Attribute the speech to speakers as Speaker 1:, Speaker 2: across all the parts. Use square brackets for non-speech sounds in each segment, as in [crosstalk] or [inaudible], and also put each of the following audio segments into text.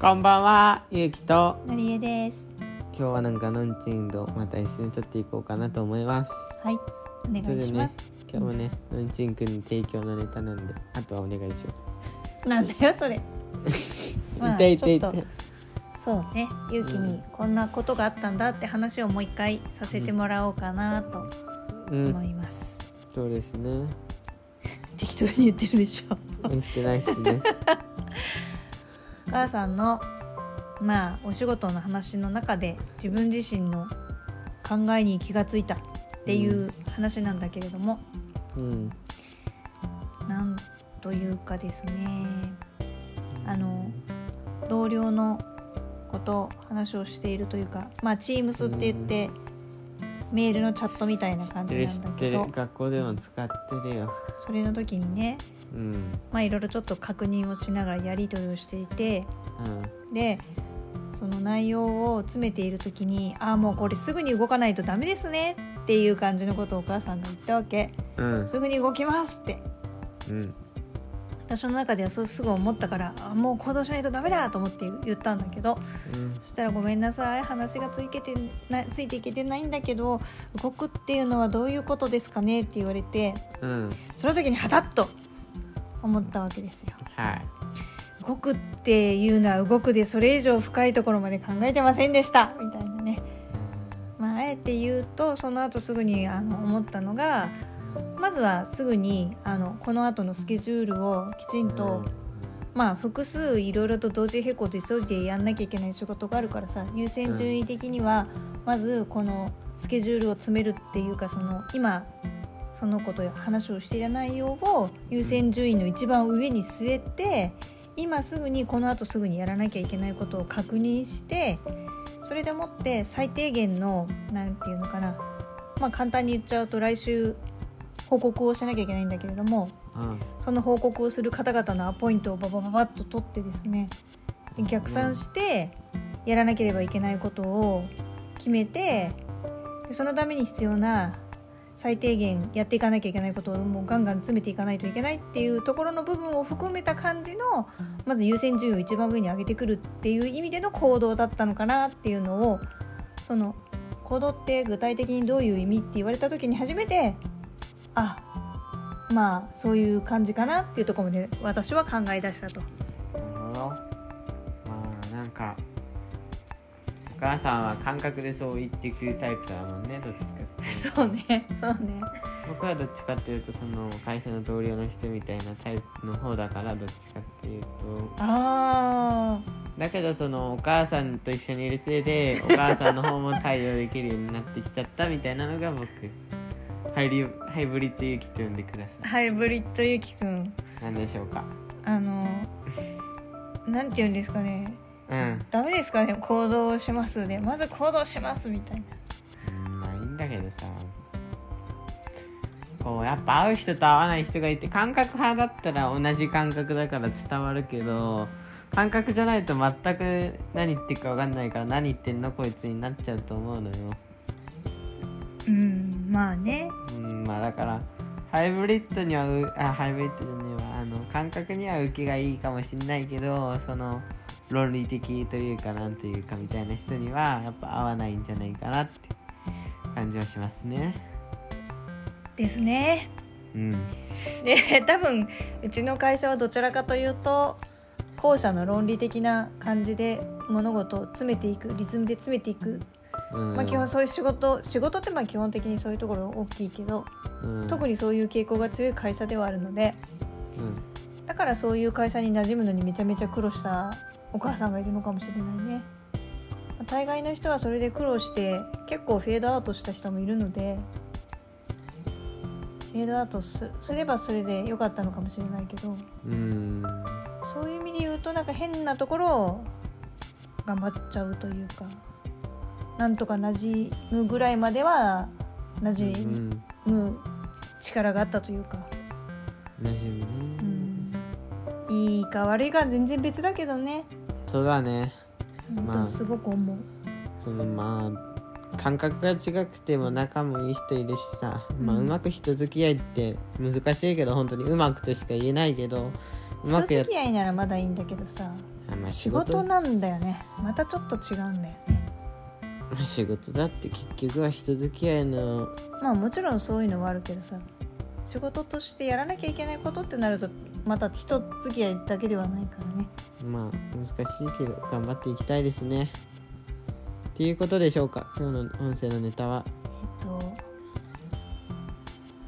Speaker 1: こんばんは、ゆうきと
Speaker 2: のりえです。
Speaker 1: 今日はなんかのんちんとまた一緒に撮っていこうかなと思います。
Speaker 2: はい、お願いします。、
Speaker 1: 今日もね、のんちんくんに提供のネタなんで、あとはお願いしま
Speaker 2: なんだよそれ。
Speaker 1: す。[laughs]
Speaker 2: まあ
Speaker 1: 痛い痛い
Speaker 2: ちょっと。そうね、ゆうきにこんなことがあったんだって話をもう一回させてもらおうかなと
Speaker 1: うん
Speaker 2: 思、います。
Speaker 1: そうですね。[laughs]
Speaker 2: 適当に言ってるでしょ。
Speaker 1: 言ってないしね。[laughs]
Speaker 2: お母さんのまあお仕事の話の中で自分自身の考えに気がついたっていう話なんだけれども、
Speaker 1: うん。
Speaker 2: なんというかですねあの同僚のこと話をしているというかまあ Teams って言って、メールのチャットみたいな感じなんだけど。
Speaker 1: 学校でも使ってるよ。
Speaker 2: それの時にね
Speaker 1: うん。
Speaker 2: まあいろいろちょっと確認をしながらやり取りをしていてでその内容を詰めている時に「ああもうこれすぐに動かないとダメですね」っていう感じのことをお母さんが言ったわけ
Speaker 1: うん。「うん。
Speaker 2: すぐに動きます」って
Speaker 1: うん。
Speaker 2: 私の中ではそうすぐ思ったからあもう行動しないとダメだと思って言ったんだけど
Speaker 1: うん。
Speaker 2: そしたら「ごめんなさい話がついけてなついていけてないんだけど動くっていうのはどういうことですかね?」って言われて
Speaker 1: うん。
Speaker 2: その時にハタッと思ったわけですよ。
Speaker 1: はい。
Speaker 2: 動くっていうのは動くでそれ以上深いところまで考えてませんでしたみたいなね、まあ、あえて言うとその後すぐにあの思ったのがまずはすぐにあのこの後のスケジュールをきちんと、まあ複数いろいろと同時並行で急いでやんなきゃいけない仕事があるからさ優先順位的にはまずこのスケジュールを詰めるっていうかその今その子と話をしていた内容を優先順位の一番上に据えて今すぐにこの後すぐにやらなきゃいけないことを確認してそれでもって最低限のなんていうのかなまあ簡単に言っちゃうと来週報告をしなきゃいけないんだけれども
Speaker 1: うん。
Speaker 2: その報告をする方々のアポイントをババババッと取ってですねで逆算してやらなければいけないことを決めてでそのために必要な最低限やっていかなきゃいけないことをもうガンガン詰めていかないといけないっていうところの部分を含めた感じのまず優先順位を一番上に上げてくるっていう意味での行動だったのかなっていうのをその行動って具体的にどういう意味って言われた時に初めてあまあそういう感じかなっていうところまで私は考え出したと。
Speaker 1: なるほど。まあなんかお母さんは感覚でそう言ってくるタイプだもんねどっちか
Speaker 2: そうねそうね。
Speaker 1: 僕はどっちかっていうとその会社の同僚の人みたいなタイプの方だからどっちかっていうと。
Speaker 2: あ
Speaker 1: だけどそのお母さんと一緒にいるせいでお母さんの方も対応できるようになってきちゃったみたいなのが僕。ハイリハイブリッド勇気と呼んでくだ
Speaker 2: あ
Speaker 1: さ
Speaker 2: ハイブリッドゆきくん
Speaker 1: い何でしょうか。
Speaker 2: あのなんて言うんですかね。
Speaker 1: うん。
Speaker 2: ダメですかね。行動しますでまず行動しますみたいな
Speaker 1: だけどさ。こうやっぱ会う人と会わない人がいて感覚派だったら同じ感覚だから伝わるけど感覚じゃないと全く何言ってるか分かんないから何言ってんの？こいつになっちゃうと思うのよ。
Speaker 2: うんまあね。
Speaker 1: うんまあだからハイブリッドにはうあハイブリッドじゃねえわ。あの感覚には受けがいいかもしんないけどその論理的というかなんというかみたいな人にはやっぱ合わないんじゃないかなって感じはしますね。
Speaker 2: ですね。
Speaker 1: うん。
Speaker 2: で [laughs] 多分うちの会社はどちらかというと後者の論理的な感じで物事を詰めていくリズムで詰めていく、
Speaker 1: うん。
Speaker 2: まあ基本そういう仕事仕事ってまあ基本的にそういうところ大きいけど、
Speaker 1: うん。
Speaker 2: 特にそういう傾向が強い会社ではあるので
Speaker 1: うん。
Speaker 2: だからそういう会社に馴染むのにめちゃめちゃ苦労したお母さんがいるのかもしれないね。まあ大概の人はそれで苦労して結構フェードアウトした人もいるのでフェードアウトすすればそれで良かったのかもしれないけど
Speaker 1: うん。
Speaker 2: そういう意味で言うとなんか変なところを頑張っちゃうというかなんとか馴染むぐらいまでは馴
Speaker 1: うん
Speaker 2: 染む力があったというか、
Speaker 1: 馴染むね、
Speaker 2: うん、いいか悪いかは全然別だけどね。
Speaker 1: そうだね。
Speaker 2: 本
Speaker 1: まあ
Speaker 2: 当すごく思う、
Speaker 1: そのまあ感覚が違くても仲もいい人いるしさ、まあ
Speaker 2: うん
Speaker 1: うまく人付き合いって難しいけど本当にうまくとしか言えないけけどうまく
Speaker 2: 人付き合いならまだいいんだけどさ
Speaker 1: あまあ
Speaker 2: 仕事なんだよね。またちょっと違うんだよね。
Speaker 1: まあ仕事だって結局は人付き合いの
Speaker 2: まあもちろんそういうのはあるけどさ仕事としてやらなきゃいけないことってなるとまた人付き合いだけではないからね。
Speaker 1: まあ難しいけど頑張っていきたいですね。っていうことでしょうか？今日の音声のネタは。
Speaker 2: えっと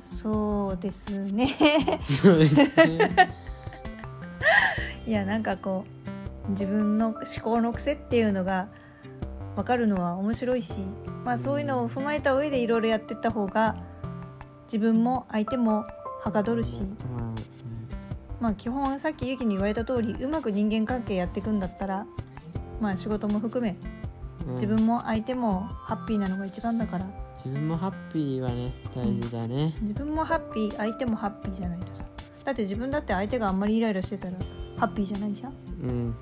Speaker 2: そうですね。
Speaker 1: そうですね。[laughs] [laughs]
Speaker 2: いやなんかこう自分の思考の癖っていうのが分かるのは面白いし、まあ、そういうのを踏まえた上でいろいろやってった方が自分も相手もはかどるし、
Speaker 1: まあ
Speaker 2: まあ基本さっきゆきに言われた通りうまく人間関係やっていくんだったらまあ仕事も含め
Speaker 1: うん。
Speaker 2: 自分も相手もハッピーなのが一番だから。
Speaker 1: 自分もハッピーはね大事だね、
Speaker 2: 自分もハッピー相手もハッピーじゃないとさ。だって自分だって相手があんまりイライラしてたらハッピーじゃないじゃん。
Speaker 1: うん。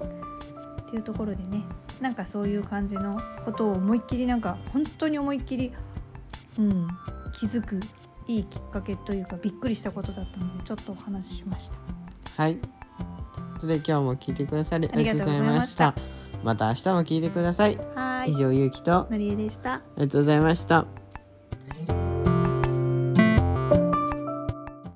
Speaker 2: っていうところでね。なんかそういう感じのことを思いっきりなんか本当に思いっきり、うん、気づくいいきっかけというかびっくりしたことだったのでちょっとお話ししました
Speaker 1: はい。ということで今日も聞いてくださりあ
Speaker 2: ありがとうございました。
Speaker 1: ました。明日も聞いてください。
Speaker 2: はーい。
Speaker 1: 以上ゆうきと。あ
Speaker 2: のりえでした。
Speaker 1: りがとうございました